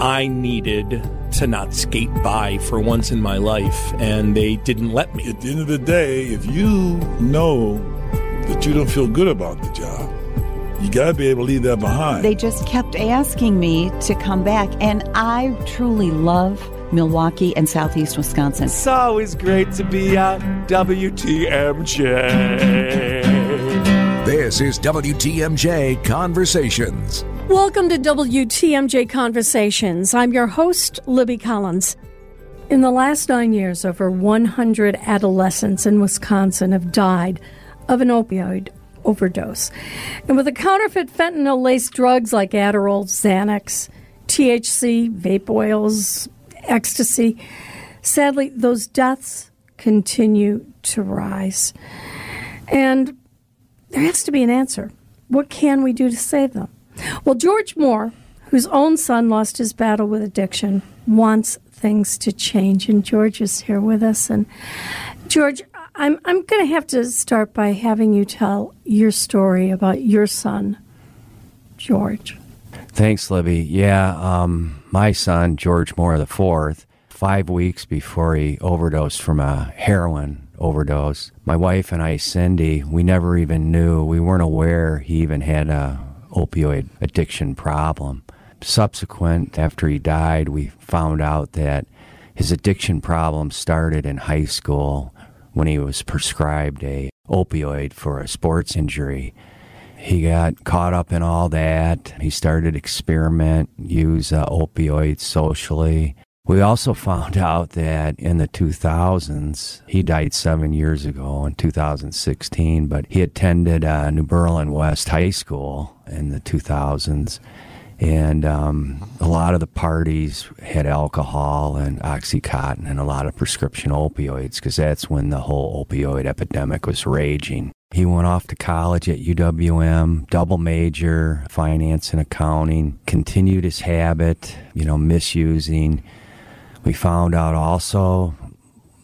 I needed to not skate by for once in my life, and they didn't let me. At the end of the day, if you know that you don't feel good about the job, you got to be able to leave that behind. They just kept asking me to come back, and I truly love Milwaukee and Southeast Wisconsin. It's always great to be at WTMJ. This is WTMJ Conversations. Welcome to WTMJ Conversations. I'm your host, Libby Collins. In the last nine years, over 100 adolescents in Wisconsin have died of an opioid overdose. And with the counterfeit fentanyl laced drugs like Adderall, Xanax, THC, vape oils, ecstasy, sadly, those deaths continue to rise. And there has to be an answer. What can we do to save them? Well, George Moore, whose own son lost his battle with addiction, wants things to change. And George is here with us. And George, I'm, I'm going to have to start by having you tell your story about your son, George. Thanks, Libby. Yeah, um, my son, George Moore IV, five weeks before he overdosed from a heroin overdose, my wife and I, Cindy, we never even knew, we weren't aware he even had a opioid addiction problem. Subsequent, after he died, we found out that his addiction problem started in high school when he was prescribed a opioid for a sports injury. He got caught up in all that. He started experiment, use uh, opioids socially. We also found out that in the 2000s, he died seven years ago in 2016, but he attended uh, New Berlin West High School in the 2000s. And um, a lot of the parties had alcohol and Oxycontin and a lot of prescription opioids because that's when the whole opioid epidemic was raging. He went off to college at UWM, double major, finance and accounting, continued his habit, you know, misusing. We found out also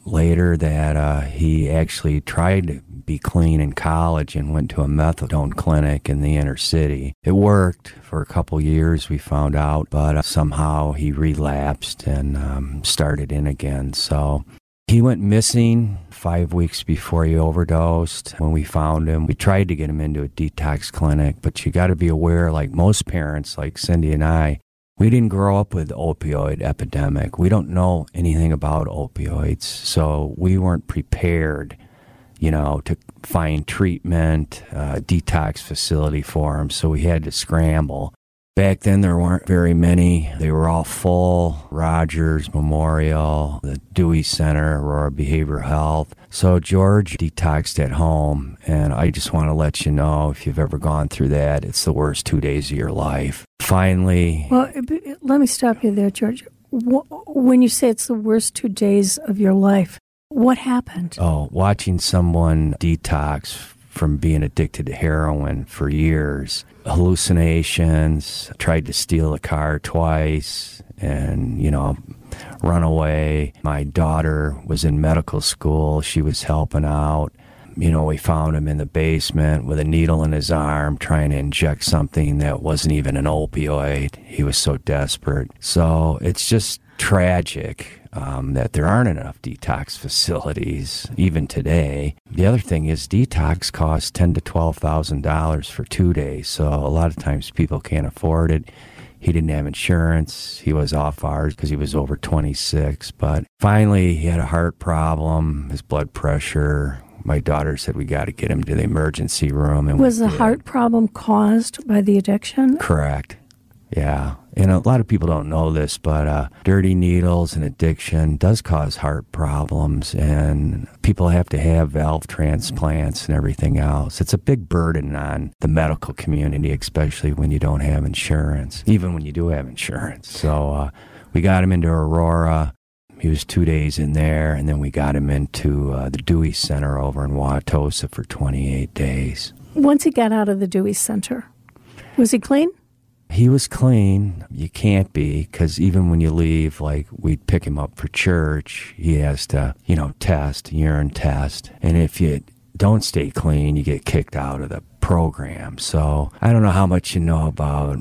later that uh, he actually tried to be clean in college and went to a methadone clinic in the inner city. It worked for a couple years, we found out, but uh, somehow he relapsed and um, started in again. So he went missing five weeks before he overdosed. When we found him, we tried to get him into a detox clinic, but you got to be aware, like most parents, like Cindy and I, we didn't grow up with opioid epidemic. We don't know anything about opioids, so we weren't prepared, you know, to find treatment, uh, detox facility for them. So we had to scramble. Back then, there weren't very many. They were all full. Rogers Memorial, the Dewey Center, Aurora Behavioral Health. So George detoxed at home, and I just want to let you know if you've ever gone through that, it's the worst two days of your life. Finally, Well, let me stop you there, George. When you say it's the worst two days of your life, what happened? oh, watching someone detox from being addicted to heroin for years, hallucinations, tried to steal a car twice, and, you know, run away. My daughter was in medical school, she was helping out. You know, we found him in the basement with a needle in his arm trying to inject something that wasn't even an opioid. He was so desperate. So it's just tragic um, that there aren't enough detox facilities even today. The other thing is detox costs ten to twelve thousand dollars for two days, so a lot of times people can't afford it. He didn't have insurance. He was off ours because he was over 26. But finally, he had a heart problem, his blood pressure. My daughter said we got to get him to the emergency room. And Was the heart problem caused by the addiction? Correct. Yeah. And a lot of people don't know this, but uh, dirty needles and addiction does cause heart problems, and people have to have valve transplants and everything else. It's a big burden on the medical community, especially when you don't have insurance, even when you do have insurance. So uh, we got him into Aurora. He was two days in there, and then we got him into uh, the Dewey Center over in Wauwatosa for 28 days. Once he got out of the Dewey Center, was he clean? He was clean. You can't be because even when you leave, like we'd pick him up for church, he has to, you know, test, urine test. And if you don't stay clean, you get kicked out of the program. So I don't know how much you know about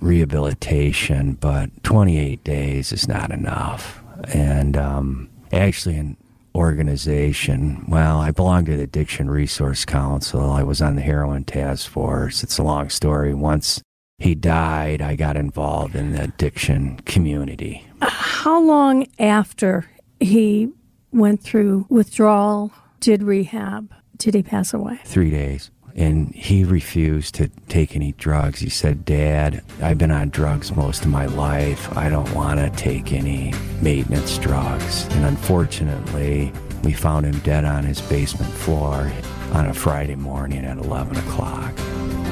rehabilitation, but 28 days is not enough. And um, actually, an organization, well, I belong to the Addiction Resource Council. I was on the heroin task force. It's a long story. Once he died, I got involved in the addiction community. How long after he went through withdrawal, did rehab, did he pass away? Three days. And he refused to take any drugs. He said, Dad, I've been on drugs most of my life. I don't want to take any maintenance drugs. And unfortunately, we found him dead on his basement floor on a Friday morning at 11 o'clock.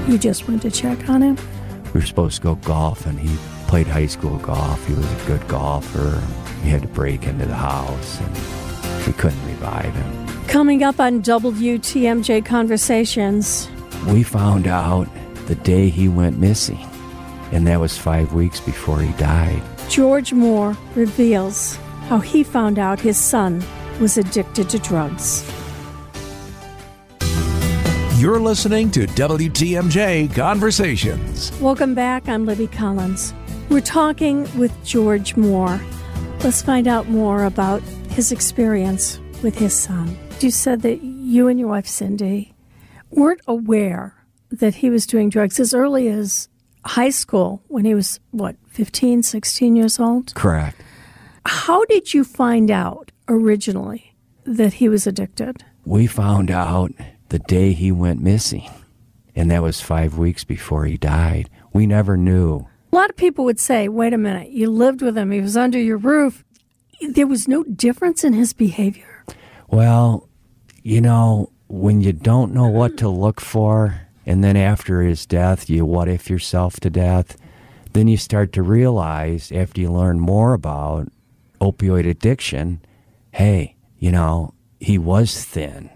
You just went to check on him? We were supposed to go golf, and he played high school golf. He was a good golfer. We had to break into the house, and we couldn't revive him. Coming up on WTMJ Conversations. We found out the day he went missing, and that was five weeks before he died. George Moore reveals how he found out his son was addicted to drugs. You're listening to WTMJ Conversations. Welcome back. I'm Libby Collins. We're talking with George Moore. Let's find out more about his experience with his son. You said that you and your wife, Cindy, weren't aware that he was doing drugs as early as high school when he was, what, 15, 16 years old? Correct. How did you find out originally that he was addicted? We found out the day he went missing, and that was five weeks before he died. We never knew. A lot of people would say, wait a minute, you lived with him, he was under your roof. There was no difference in his behavior. Well, you know, when you don't know what to look for, and then after his death, you what if yourself to death, then you start to realize after you learn more about opioid addiction, hey, you know, he was thin.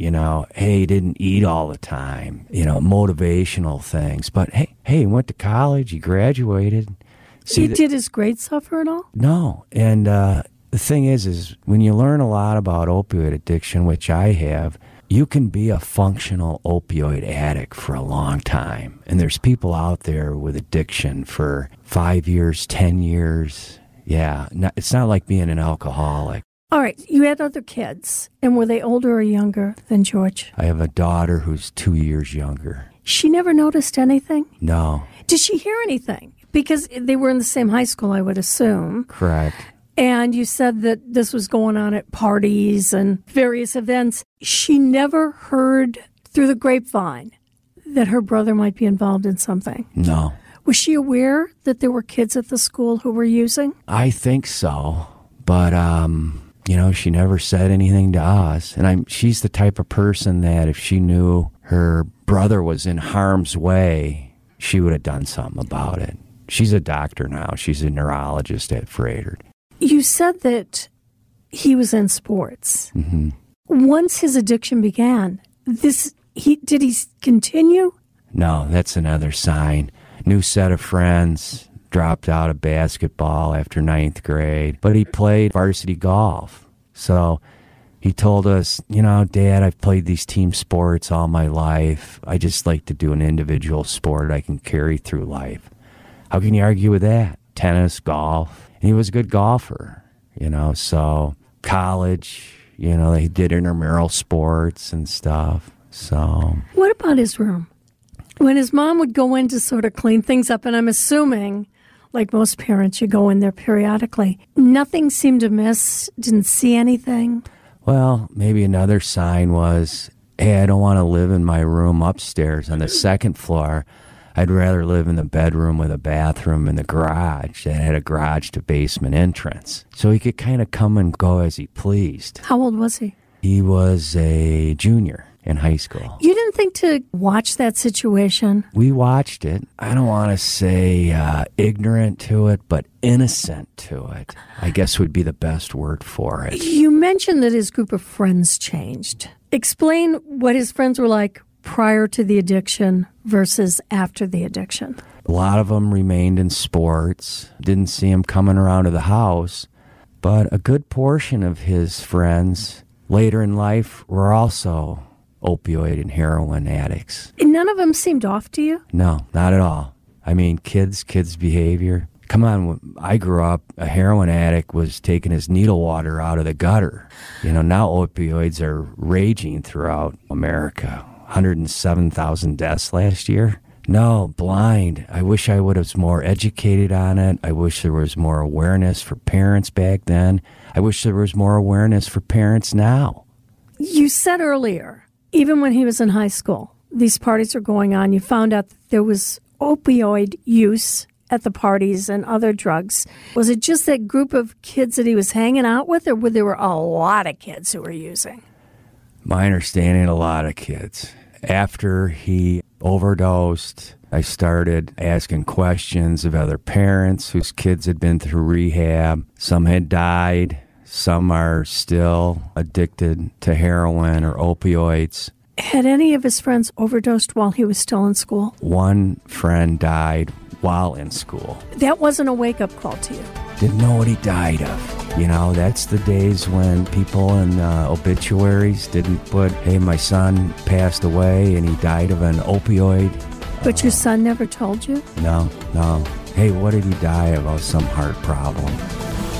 You know, hey, he didn't eat all the time. You know, motivational things. But hey, hey, he went to college. He graduated. See, the, did his grades suffer at all? No, and uh, the thing is, is when you learn a lot about opioid addiction, which I have, you can be a functional opioid addict for a long time. And there's people out there with addiction for five years, 10 years. Yeah, it's not like being an alcoholic. All right, you had other kids, and were they older or younger than George? I have a daughter who's two years younger. She never noticed anything? No. Did she hear anything? Because they were in the same high school, I would assume. Correct. And you said that this was going on at parties and various events. She never heard through the grapevine that her brother might be involved in something. No. Was she aware that there were kids at the school who were using? I think so. But um you know, she never said anything to us. And I'm she's the type of person that if she knew her brother was in harm's way, she would have done something about it. She's a doctor now. She's a neurologist at Froedtert. You said that he was in sports. Mm-hmm. Once his addiction began, this he did he continue? No, that's another sign. New set of friends, dropped out of basketball after ninth grade, but he played varsity golf. So he told us, you know, Dad, I've played these team sports all my life. I just like to do an individual sport I can carry through life. How can you argue with that? Tennis, golf. And he was a good golfer, you know, so college, you know, he did intramural sports and stuff. So, what about his room? When his mom would go in to sort of clean things up, and I'm assuming like most parents, you go in there periodically. Nothing seemed amiss, didn't see anything. Well, maybe another sign was hey, I don't want to live in my room upstairs on the second floor. I'd rather live in the bedroom with a bathroom in the garage that had a garage to basement entrance. So he could kind of come and go as he pleased. How old was he? He was a junior in high school. You didn't think to watch that situation? We watched it. I don't want to say uh, ignorant to it, but innocent to it, I guess would be the best word for it. You mentioned that his group of friends changed. Explain what his friends were like prior to the addiction versus after the addiction. A lot of them remained in sports, didn't see him coming around to the house, but a good portion of his friends later in life were also opioid and heroin addicts. And none of them seemed off to you? No, not at all. I mean, kids, kids' behavior. Come on, I grew up, a heroin addict was taking his needle water out of the gutter. You know, now opioids are raging throughout America. 107,000 deaths last year. No, blind. I wish I would have more educated on it. I wish there was more awareness for parents back then. I wish there was more awareness for parents now. You said earlier, even when he was in high school, these parties are going on. You found out that there was opioid use at the parties and other drugs. Was it just that group of kids that he was hanging out with, or were there were a lot of kids who were using? My understanding, a lot of kids. After he overdosed, I started asking questions of other parents whose kids had been through rehab. Some had died, some are still addicted to heroin or opioids. Had any of his friends overdosed while he was still in school? One friend died while in school. That wasn't a wake up call to you. Didn't know what he died of. You know, that's the days when people in uh, obituaries didn't put, hey, my son passed away and he died of an opioid. But your son never told you? No, no. Hey, what did he die of? Oh, some heart problem.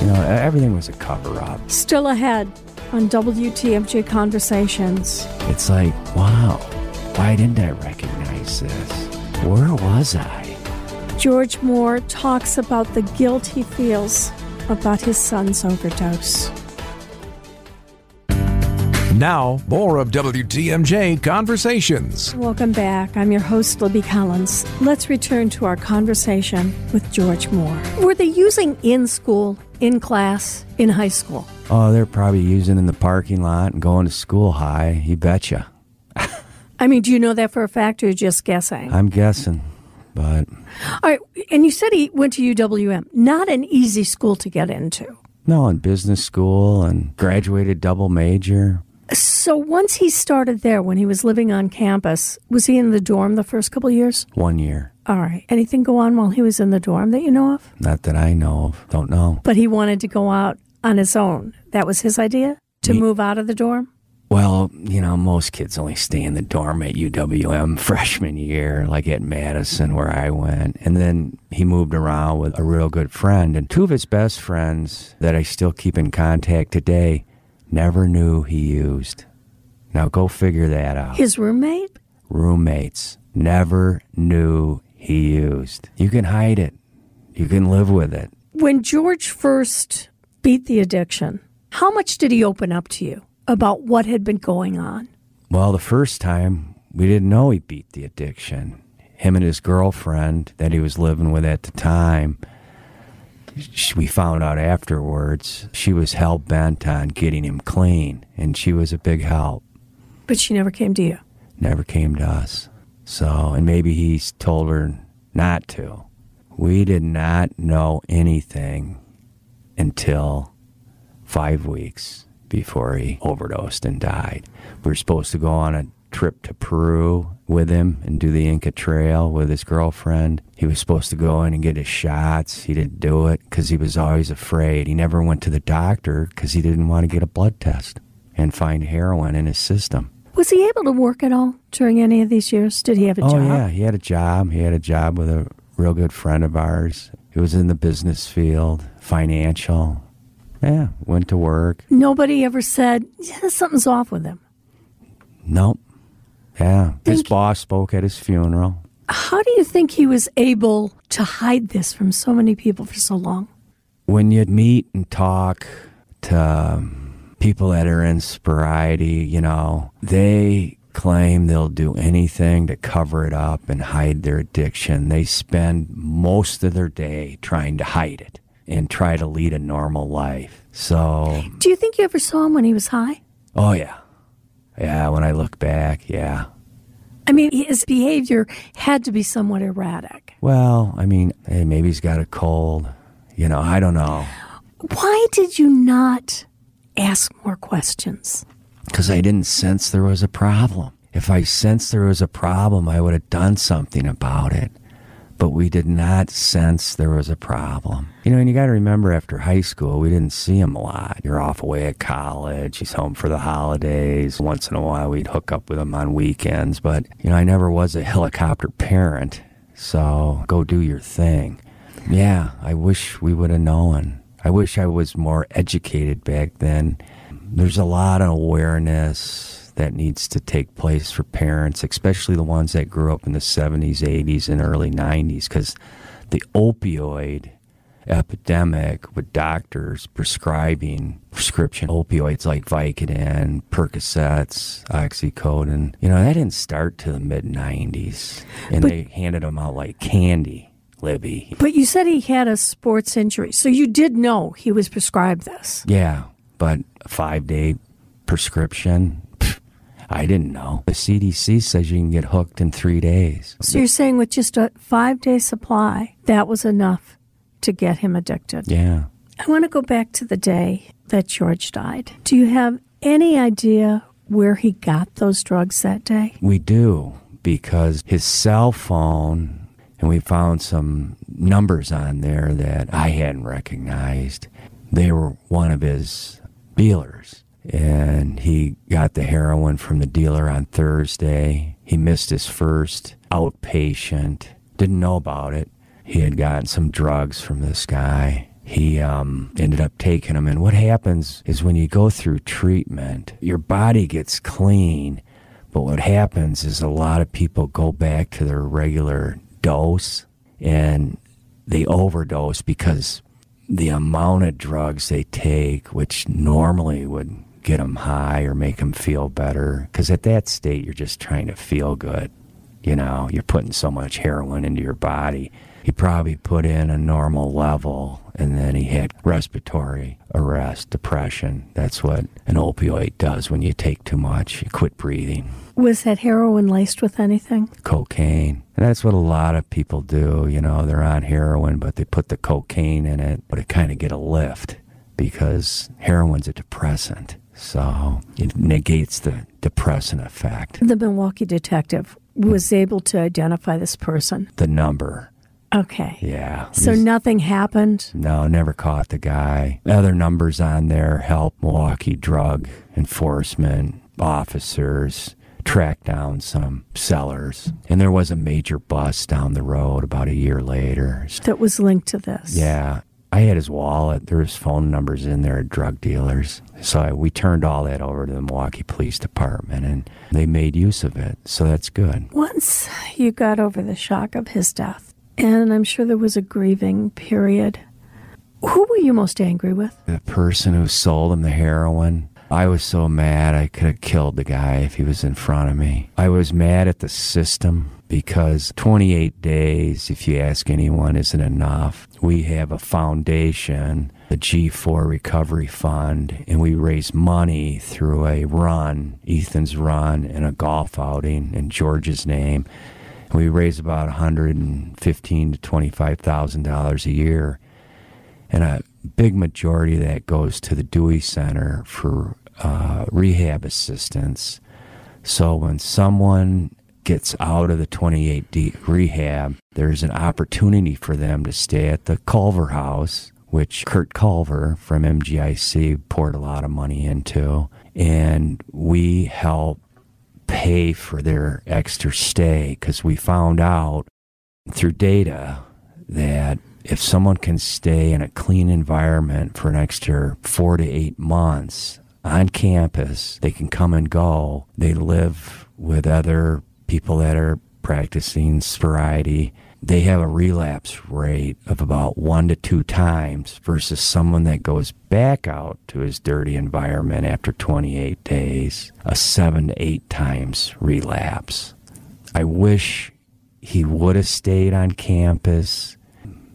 You know, everything was a cover up. Still ahead on WTMJ Conversations. It's like, wow, why didn't I recognize this? Where was I? George Moore talks about the guilt he feels about his son's overdose. Now, more of WTMJ Conversations. Welcome back. I'm your host, Libby Collins. Let's return to our conversation with George Moore. Were they using in school, in class, in high school? Oh, they're probably using in the parking lot and going to school high. You betcha. I mean, do you know that for a fact or you're just guessing? I'm guessing, but. All right. And you said he went to UWM. Not an easy school to get into. No, in business school and graduated double major. So once he started there, when he was living on campus, was he in the dorm the first couple of years? One year. All right. Anything go on while he was in the dorm that you know of? Not that I know of. Don't know. But he wanted to go out on his own. That was his idea to Me- move out of the dorm. Well, you know, most kids only stay in the dorm at UWM freshman year, like at Madison, where I went. And then he moved around with a real good friend. And two of his best friends that I still keep in contact today never knew he used. Now go figure that out. His roommate. Roommates never knew he used. You can hide it, you can live with it. When George first beat the addiction, how much did he open up to you about what had been going on? Well, the first time, we didn't know he beat the addiction. Him and his girlfriend that he was living with at the time, we found out afterwards, she was hell bent on getting him clean, and she was a big help. But she never came to you. Never came to us. So, and maybe he's told her not to. We did not know anything until five weeks before he overdosed and died. We were supposed to go on a trip to Peru with him and do the Inca Trail with his girlfriend. He was supposed to go in and get his shots. He didn't do it because he was always afraid. He never went to the doctor because he didn't want to get a blood test and find heroin in his system. Was he able to work at all during any of these years? Did he have a oh job? yeah, he had a job. He had a job with a real good friend of ours. He was in the business field, financial. Yeah, went to work. Nobody ever said yeah, something's off with him. Nope. Yeah, his Think- boss spoke at his funeral. How do you think he was able to hide this from so many people for so long? when you meet and talk to um, people that are in sobriety, you know, they claim they'll do anything to cover it up and hide their addiction. They spend most of their day trying to hide it and try to lead a normal life. So, Do you think you ever saw him when he was high? oh yeah. Yeah, when I look back, yeah. I mean, his behavior had to be somewhat erratic. Well, I mean, hey, maybe he's got a cold. You know, I don't know. Why did you not ask more questions? because I didn't sense there was a problem. If I sensed there was a problem, I would have done something about it. But we did not sense there was a problem. You know, and you got to remember after high school, we didn't see him a lot. You're off away at college, he's home for the holidays. Once in a while, we'd hook up with him on weekends. But, you know, I never was a helicopter parent. So go do your thing. Yeah, I wish we would have known. I wish I was more educated back then. There's a lot of awareness that needs to take place for parents, especially the ones that grew up in the 70s, 80s, and early 90s, because the opioid epidemic with doctors prescribing prescription opioids like Vicodin, Percocets, Oxycodone. You know, that didn't start to the mid 90s. And But- they handed them out like candy, Libby. But you said he had a sports injury, so you did know he was prescribed this. Yeah, but a five day prescription, I didn't know. The CDC says you can get hooked in three days. So you're saying with just a five day supply, that was enough to get him addicted. Yeah. I want to go back to the day that George died. Do you have any idea where he got those drugs that day? We do because his cell phone, and we found some numbers on there that I hadn't recognized. They were one of his dealers. And he got the heroin from the dealer on Thursday. He missed his first outpatient, didn't know about it. He had gotten some drugs from this guy. He um, ended up taking them. And what happens is when you go through treatment, your body gets clean. But what happens is a lot of people go back to their regular dose and they overdose because the amount of drugs they take, which normally would get them high or make them feel better, because at that state, you're just trying to feel good. You know, you're putting so much heroin into your body. He probably put in a normal level and then he had respiratory arrest, depression. That's what an opioid does when you take too much. You quit breathing Was that heroin laced with anything? cocaine. And that's what a lot of people do. You know, they're on heroin, but they put the cocaine in it, but it kind of get a lift because heroin's a depressant. So it negates the depressant effect. The Milwaukee detective was able to identify this person. The number. Okay. Yeah. So He's- nothing happened. no, never caught the guy. Other numbers on there help Milwaukee drug enforcement officers track down some sellers. And there was a major bust down the road about a year later. that was linked to this. Yeah. I had his wallet. There was phone numbers in there at drug dealers. So I, we turned all that over to the Milwaukee Police Department and they made use of it. So that's good. Once you got over the shock of his death, and I'm sure there was a grieving period, who were you most angry with? The person who sold him the heroin, I was so mad I could have killed the guy if he was in front of me. I was mad at the system because 28 days, if you ask anyone, isn't enough. We have a foundation, the G4 Recovery Fund, and we raise money through a run, Ethan's run, and a golf outing in George's name. We raise about 115 to 25 thousand dollars a year and a big majority of that goes to the Dewey Center for uh, rehab assistance. So when someone gets out of the 28D rehab, there's an opportunity for them to stay at the Culver House, which Kurt Culver from MGIC poured a lot of money into, and we help pay for their extra stay because we found out through data that if someone can stay in a clean environment for an extra four to eight months on campus, they can come and go. They live with other people that are practicing sobriety. They have a relapse rate of about one to two times versus someone that goes back out to his dirty environment after 28 days, a seven to eight times relapse. I wish he would have stayed on campus.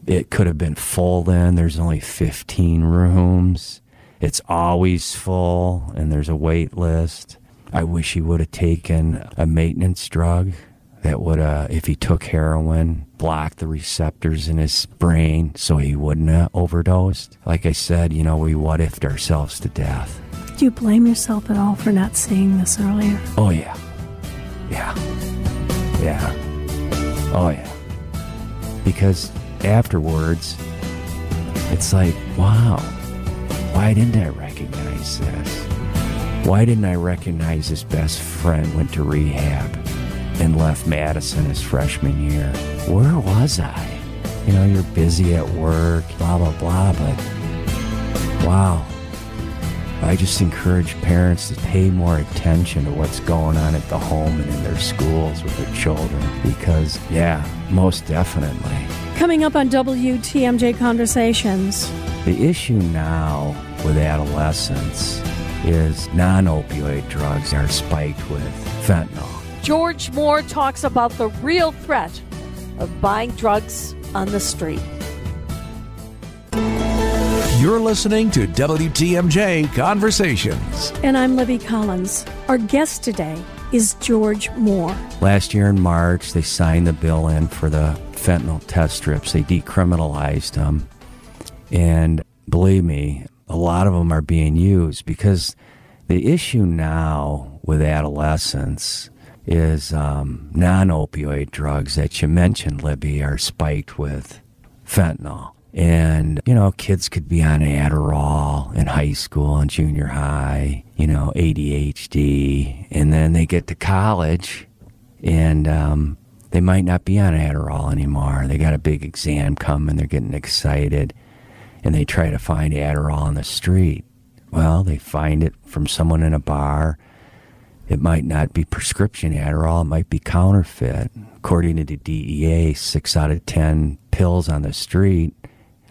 It could have been full then. There's only 15 rooms. It's always full, and there's a wait list. I wish he would have taken a maintenance drug that would, uh, if he took heroin, block the receptors in his brain so he wouldn't have overdosed. Like I said, you know, we what ifed ourselves to death. Do you blame yourself at all for not seeing this earlier? Oh, yeah. Yeah. Yeah. Oh, yeah. Because afterwards, it's like, wow, why didn't I recognize this? Why didn't I recognize his best friend went to rehab? and left Madison his freshman year. Where was I? You know, you're busy at work, blah, blah, blah, but wow. I just encourage parents to pay more attention to what's going on at the home and in their schools with their children because, yeah, most definitely. Coming up on WTMJ Conversations. The issue now with adolescents is non opioid drugs are spiked with fentanyl. George Moore talks about the real threat of buying drugs on the street. You're listening to WTMJ Conversations. And I'm Libby Collins. Our guest today is George Moore. Last year in March, they signed the bill in for the fentanyl test strips. They decriminalized them. And believe me, a lot of them are being used because the issue now with adolescents is um, non opioid drugs that you mentioned, Libby, are spiked with fentanyl. And, you know, kids could be on Adderall in high school and junior high, you know, ADHD. And then they get to college and um, they might not be on Adderall anymore. They got a big exam coming, they're getting excited, and they try to find Adderall on the street. Well, they find it from someone in a bar. It might not be prescription Adderall, it might be counterfeit. According to the DEA, six out of 10 pills on the street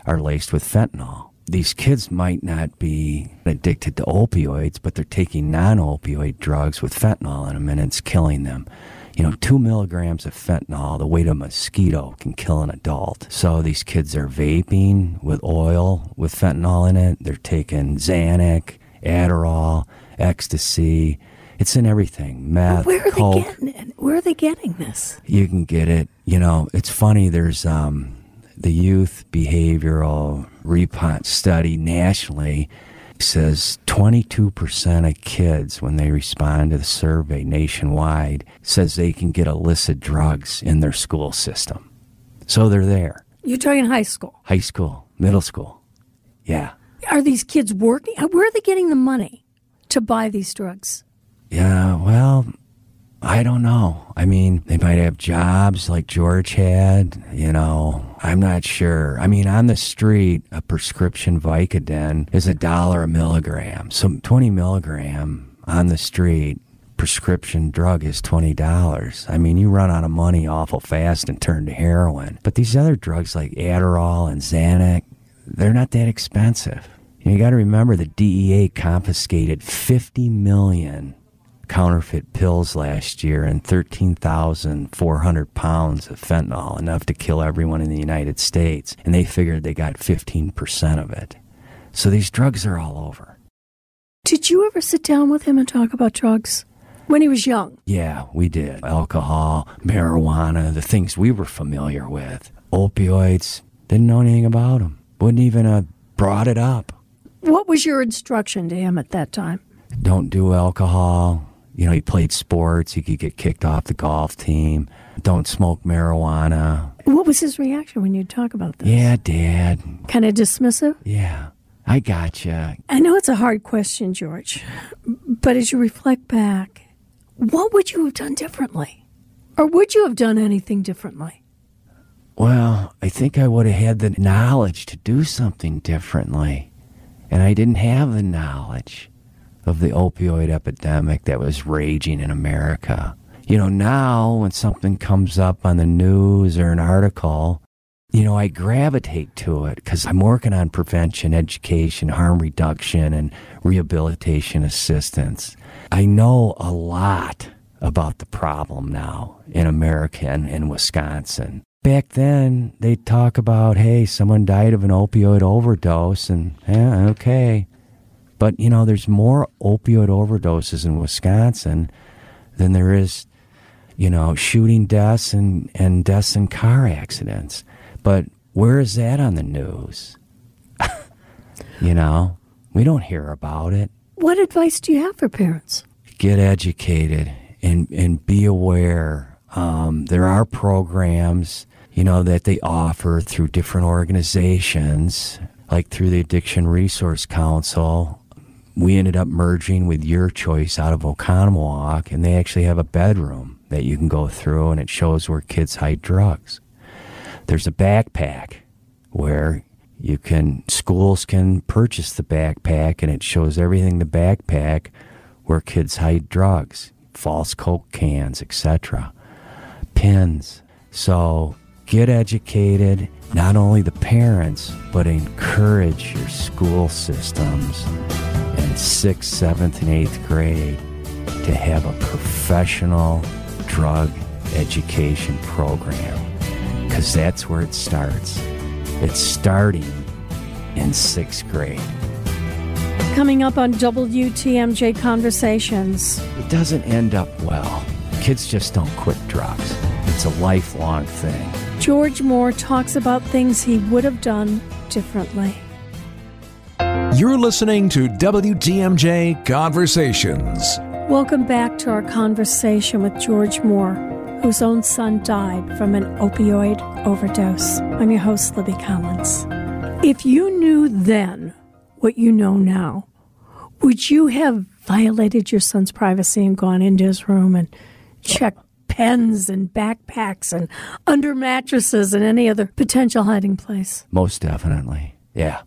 are laced with fentanyl. These kids might not be addicted to opioids, but they're taking non opioid drugs with fentanyl in them and it's killing them. You know, two milligrams of fentanyl, the weight of a mosquito, can kill an adult. So these kids are vaping with oil with fentanyl in it. They're taking Xanax, Adderall, ecstasy. It's in everything. Meth, Where are coke. they getting it? Where are they getting this? You can get it. You know, it's funny. There's um, the youth behavioral repot study nationally says 22% of kids when they respond to the survey nationwide says they can get illicit drugs in their school system so they're there You're talking high school. high school middle school yeah Are these kids working? Where are they getting the money to buy these drugs? yeah well i don't know. I mean they might have jobs like george had you know. I'm not sure. I mean on the street a prescription vicodin is a dollar a milligram. So 20 milligram on the street prescription drug is $20 i mean you run out of money awful fast and turn to heroin. But these other drugs like adderall and xanax they're not that expensive. You got to remember the dea confiscated 50 million counterfeit pills last year and 13,400 pounds of fentanyl, enough to kill everyone in the United States. And they figured they got 15% of it. So these drugs are all over. Did you ever sit down with him and talk about drugs when he was young? Yeah, we did. Alcohol, marijuana, the things we were familiar with. Opioids, didn't know anything about them. Wouldn't even have brought it up. What was your instruction to him at that time? don't do alcohol. You know, he played sports. He could get kicked off the golf team. Don't smoke marijuana. What was his reaction when you talk about this? Yeah, Dad. Kind of dismissive? Yeah, I gotcha. I know it's a hard question, George, but as you reflect back, what would you have done differently? Or would you have done anything differently? Well, I think I would have had the knowledge to do something differently. And I didn't have the knowledge of the opioid epidemic that was raging in America. You know, now when something comes up on the news or an article, you know, I gravitate to it because I'm working on prevention, education, harm reduction, and rehabilitation assistance. I know a lot about the problem now in America and in Wisconsin. Back then, they'd talk about, hey, someone died of an opioid overdose, and yeah, okay. But, you know, there's more opioid overdoses in Wisconsin than there is, you know, shooting deaths and, and deaths in car accidents. But where is that on the news? you know, we don't hear about it. What advice do you have for parents? Get educated and, and be aware. Um, there are programs, you know, that they offer through different organizations, like through the Addiction Resource Council. We ended up merging with Your Choice out of Oconomowoc, and they actually have a bedroom that you can go through, and it shows where kids hide drugs. There's a backpack where you can schools can purchase the backpack, and it shows everything the backpack where kids hide drugs, false coke cans, etc. Pins. So get educated, not only the parents, but encourage your school systems in sixth, seventh, and eighth grade to have a professional drug education program because that's where it starts. It's starting in sixth grade. Coming up on WTMJ Conversations. It doesn't end up well. Kids just don't quit drugs, it's a lifelong thing. George Moore talks about things he would have done differently. You're listening to WTMJ Conversations. Welcome back to our conversation with George Moore, whose own son died from an opioid overdose. I'm your host, Libby Collins. If you knew then what you know now, would you have violated your son's privacy and gone into his room and checked pens and backpacks and under mattresses and any other potential hiding place? Most definitely. Yeah,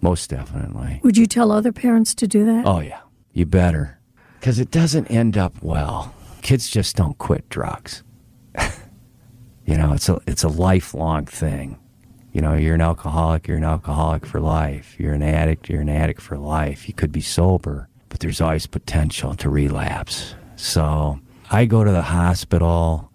most definitely. Would you tell other parents to do that? Oh, yeah, you better. Because it doesn't end up well. Kids just don't quit drugs. you know, it's a, it's a lifelong thing. You know, you're an alcoholic, you're an alcoholic for life. You're an addict, you're an addict for life. You could be sober, but there's always potential to relapse. So I go to the hospital.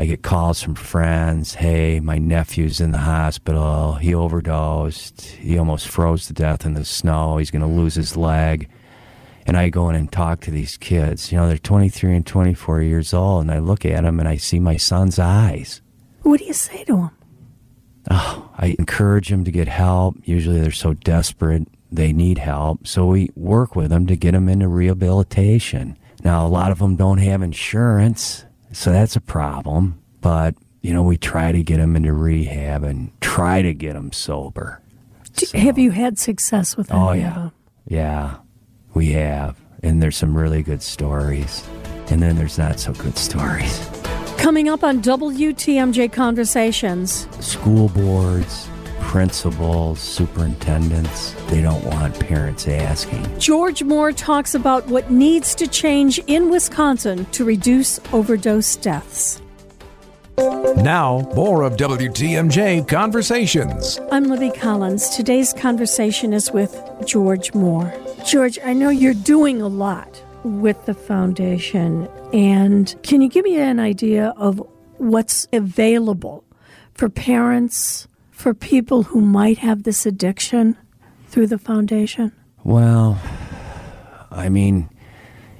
I get calls from friends. Hey, my nephew's in the hospital. He overdosed. He almost froze to death in the snow. He's going to lose his leg. And I go in and talk to these kids. You know, they're 23 and 24 years old. And I look at them and I see my son's eyes. What do you say to them? Oh, I encourage them to get help. Usually they're so desperate they need help. So we work with them to get them into rehabilitation. Now, a lot of them don't have insurance, so that's a problem. But, you know, we try to get them into rehab and try to get them sober. So, have you had success with Oh, yeah. Yeah, we have. And there's some really good stories. And then there's not so good stories. Coming up on WTMJ Conversations. School boards, principals, superintendents, they don't want parents asking. George Moore talks about what needs to change in Wisconsin to reduce overdose deaths. Now, more of WTMJ Conversations. I'm Libby Collins. Today's conversation is with George Moore. George, I know you're doing a lot with the foundation, and can you give me an idea of what's available for parents, for people who might have this addiction through the foundation? Well, I mean,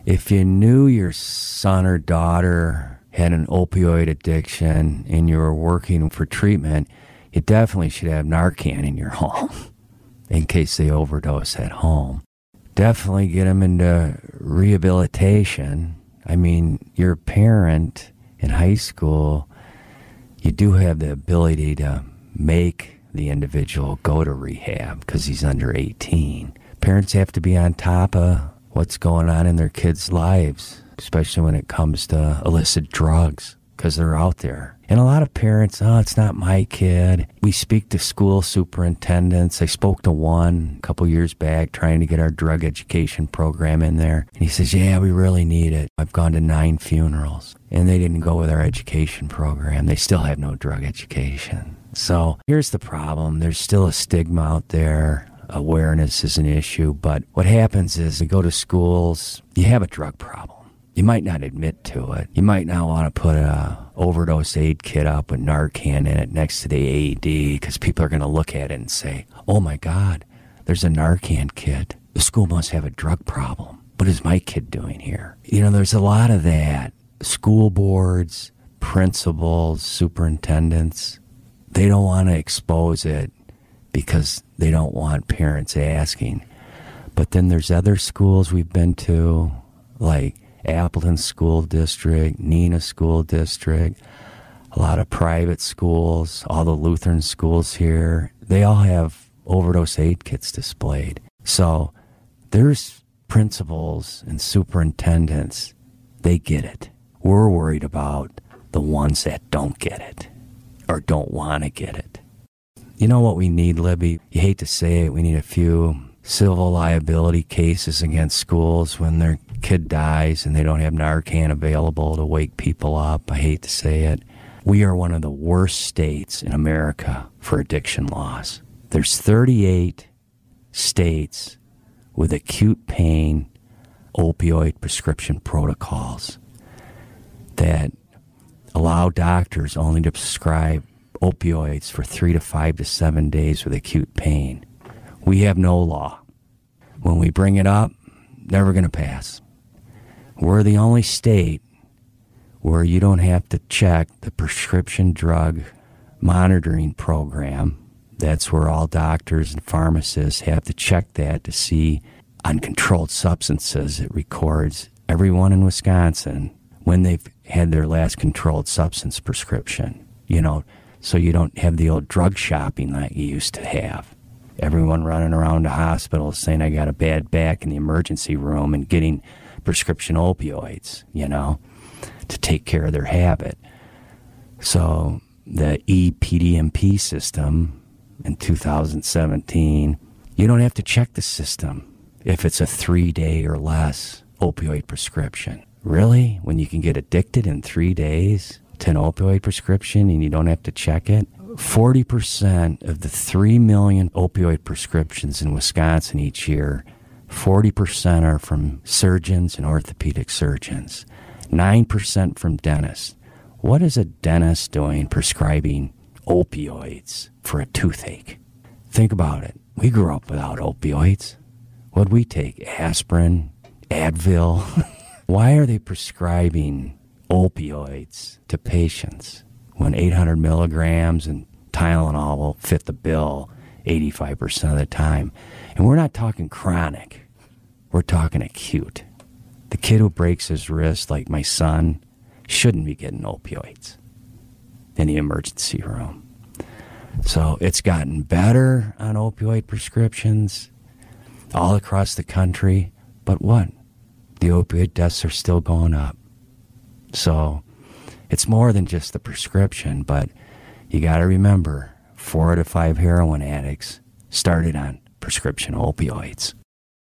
if you knew your son or daughter had an opioid addiction and you were working for treatment, you definitely should have Narcan in your home in case they overdose at home. Definitely get them into rehabilitation. I mean, you're a parent in high school, you do have the ability to make the individual go to rehab because he's under 18. Parents have to be on top of what's going on in their kids' lives especially when it comes to illicit drugs, because they're out there. And a lot of parents, oh, it's not my kid. We speak to school superintendents. I spoke to one a couple years back trying to get our drug education program in there. And he says, Yeah, we really need it. I've gone to nine funerals. And they didn't go with our education program. They still have no drug education. So here's the problem there's still a stigma out there awareness is an issue. But what happens is you go to schools, you have a drug problem. You might not admit to it. You might not want to put a overdose aid kit up with Narcan in it next to the AED because people are going to look at it and say, "Oh my God, there's a Narcan kit. The school must have a drug problem. What is my kid doing here?" You know, there's a lot of that. School boards, principals, superintendents, they don't want to expose it because they don't want parents asking. But then there's other schools we've been to, like Appleton School District, Neenah School District, a lot of private schools, all the Lutheran schools here. They all have overdose aid kits displayed. So there's principals and superintendents, they get it. We're worried about the ones that don't get it or don't want to get it. You know what we need, Libby? You hate to say it, we need a few civil liability cases against schools when their kid dies and they don't have Narcan available to wake people up. I hate to say it. We are one of the worst states in America for addiction laws. There's 38 states with acute pain opioid prescription protocols that allow doctors only to prescribe opioids for three to five to seven days with acute pain. We have no law. When we bring it up, never going to pass. We're the only state where you don't have to check the prescription drug monitoring program. That's where all doctors and pharmacists have to check that to see uncontrolled substances. It records everyone in Wisconsin when they've had their last controlled substance prescription. You know, so you don't have the old drug shopping that you used to have. Everyone running around the hospital saying, I got a bad back in the emergency room and getting prescription opioids, you know, to take care of their habit. So the EPDMP system in 2017, you don't have to check the system if it's a three day or less opioid prescription. Really? When you can get addicted in three days? to an opioid prescription and you don't have to check it. 40% of the 3 million opioid prescriptions in Wisconsin each year, 40% are from surgeons and orthopedic surgeons, 9% from dentists. What is a dentist doing prescribing opioids for a toothache? Think about it. We grew up without opioids. What'd we take? Aspirin, Advil. Why are they prescribing opioids to patients when 800 milligrams and Tylenol will fit the bill 85% of the time. And we're not talking chronic, we're talking acute. The kid who breaks his wrist, like my son, shouldn't be getting opioids in the emergency room. So it's gotten better on opioid prescriptions all across the country. But what? The opioid deaths are still going up. So it's more than just the prescription, but you got to remember four out of five heroin addicts started on prescription opioids.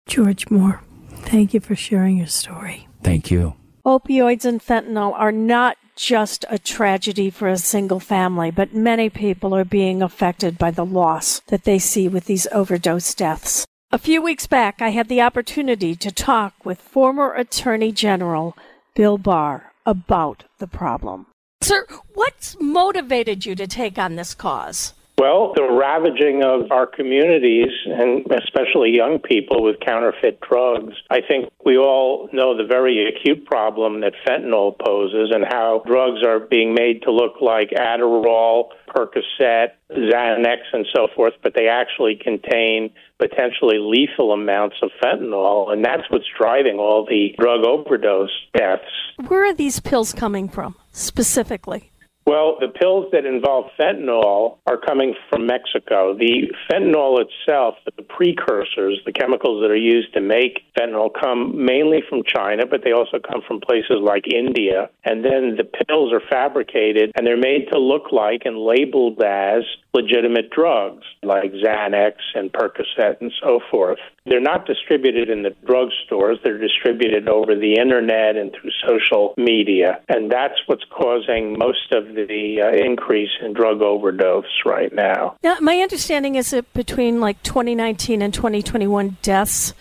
George Moore, thank you for sharing your story. Thank you. Opioids and fentanyl are not just a tragedy for a single family, but many people are being affected by the loss that they see with these overdose deaths. A few weeks back, I had the opportunity to talk with former Attorney General Bill Barr about the problem. Sir, what's motivated you to take on this cause? Well, the ravaging of our communities, and especially young people with counterfeit drugs. I think we all know the very acute problem that fentanyl poses and how drugs are being made to look like Adderall, Percocet, Xanax, and so forth, but they actually contain potentially lethal amounts of fentanyl, and that's what's driving all the drug overdose deaths. Where are these pills coming from specifically? Well, the pills that involve fentanyl are coming from Mexico. The fentanyl itself, the precursors, the chemicals that are used to make fentanyl, come mainly from China, but they also come from places like India. And then the pills are fabricated and they're made to look like and labeled as legitimate drugs like Xanax and Percocet and so forth. They're not distributed in the drugstores, they're distributed over the internet and through social media. And that's what's causing most of the uh, increase in drug overdose right now. Now, my understanding is that between like 2019 and 2021, deaths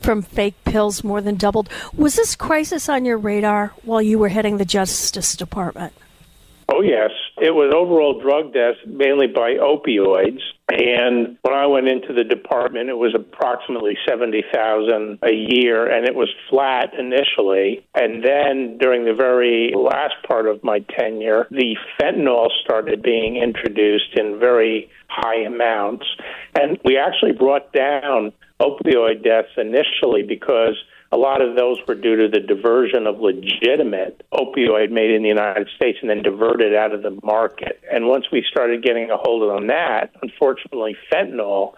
from fake pills more than doubled. Was this crisis on your radar while you were heading the Justice Department? Oh, yes. It was overall drug deaths, mainly by opioids. And when I went into the department, it was approximately 70,000 a year, and it was flat initially. And then during the very last part of my tenure, the fentanyl started being introduced in very high amounts. And we actually brought down opioid deaths initially because a lot of those were due to the diversion of legitimate opioid made in the United States and then diverted out of the market. And once we started getting a hold on that, unfortunately, fentanyl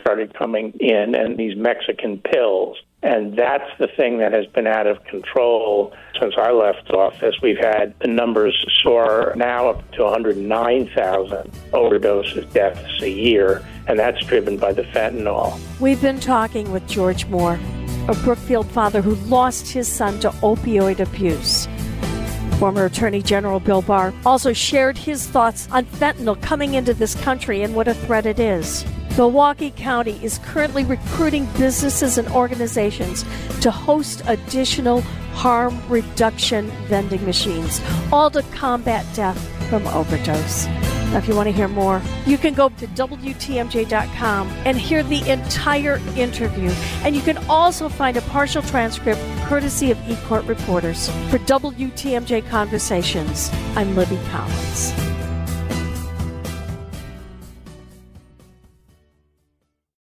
started coming in and these Mexican pills. And that's the thing that has been out of control since I left office. We've had the numbers soar now up to 109,000 overdose deaths a year, and that's driven by the fentanyl. We've been talking with George Moore, a Brookfield father who lost his son to opioid abuse. Former Attorney General Bill Barr also shared his thoughts on fentanyl coming into this country and what a threat it is. Milwaukee County is currently recruiting businesses and organizations to host additional harm reduction vending machines, all to combat death from overdose. If you want to hear more, you can go to WTMJ.com and hear the entire interview. And you can also find a partial transcript courtesy of eCourt reporters. For WTMJ Conversations, I'm Libby Collins.